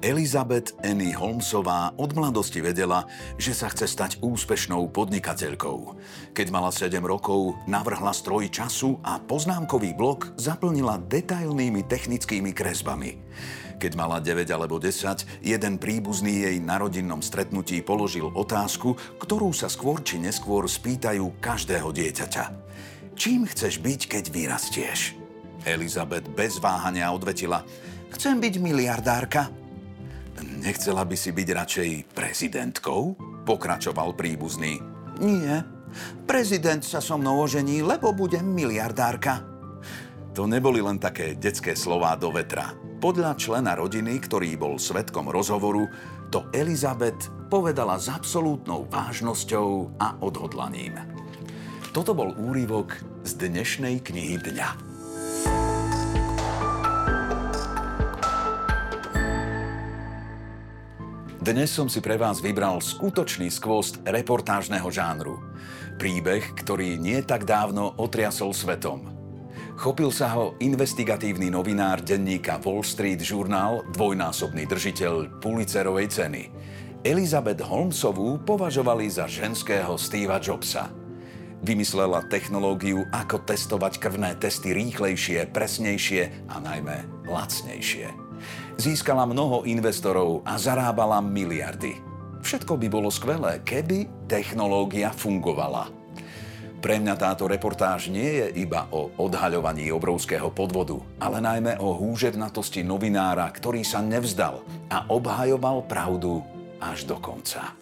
Elizabeth Annie Holmesová od mladosti vedela, že sa chce stať úspešnou podnikateľkou. Keď mala 7 rokov, navrhla stroj času a poznámkový blok zaplnila detailnými technickými kresbami. Keď mala 9 alebo 10, jeden príbuzný jej na rodinnom stretnutí položil otázku, ktorú sa skôr či neskôr spýtajú každého dieťaťa. Čím chceš byť, keď vyrastieš? Elizabeth bez váhania odvetila. Chcem byť miliardárka. Nechcela by si byť radšej prezidentkou? Pokračoval príbuzný. Nie. Prezident sa so mnou ožení, lebo budem miliardárka. To neboli len také detské slová do vetra. Podľa člena rodiny, ktorý bol svetkom rozhovoru, to Elizabeth povedala s absolútnou vážnosťou a odhodlaním. Toto bol úryvok z dnešnej knihy dňa. Dnes som si pre vás vybral skutočný skvost reportážneho žánru. Príbeh, ktorý nie tak dávno otriasol svetom. Chopil sa ho investigatívny novinár denníka Wall Street Journal, dvojnásobný držiteľ Pulitzerovej ceny. Elizabeth Holmesovú považovali za ženského Steva Jobsa. Vymyslela technológiu, ako testovať krvné testy rýchlejšie, presnejšie a najmä lacnejšie. Získala mnoho investorov a zarábala miliardy. Všetko by bolo skvelé, keby technológia fungovala. Pre mňa táto reportáž nie je iba o odhaľovaní obrovského podvodu, ale najmä o húževnatosti novinára, ktorý sa nevzdal a obhajoval pravdu až do konca.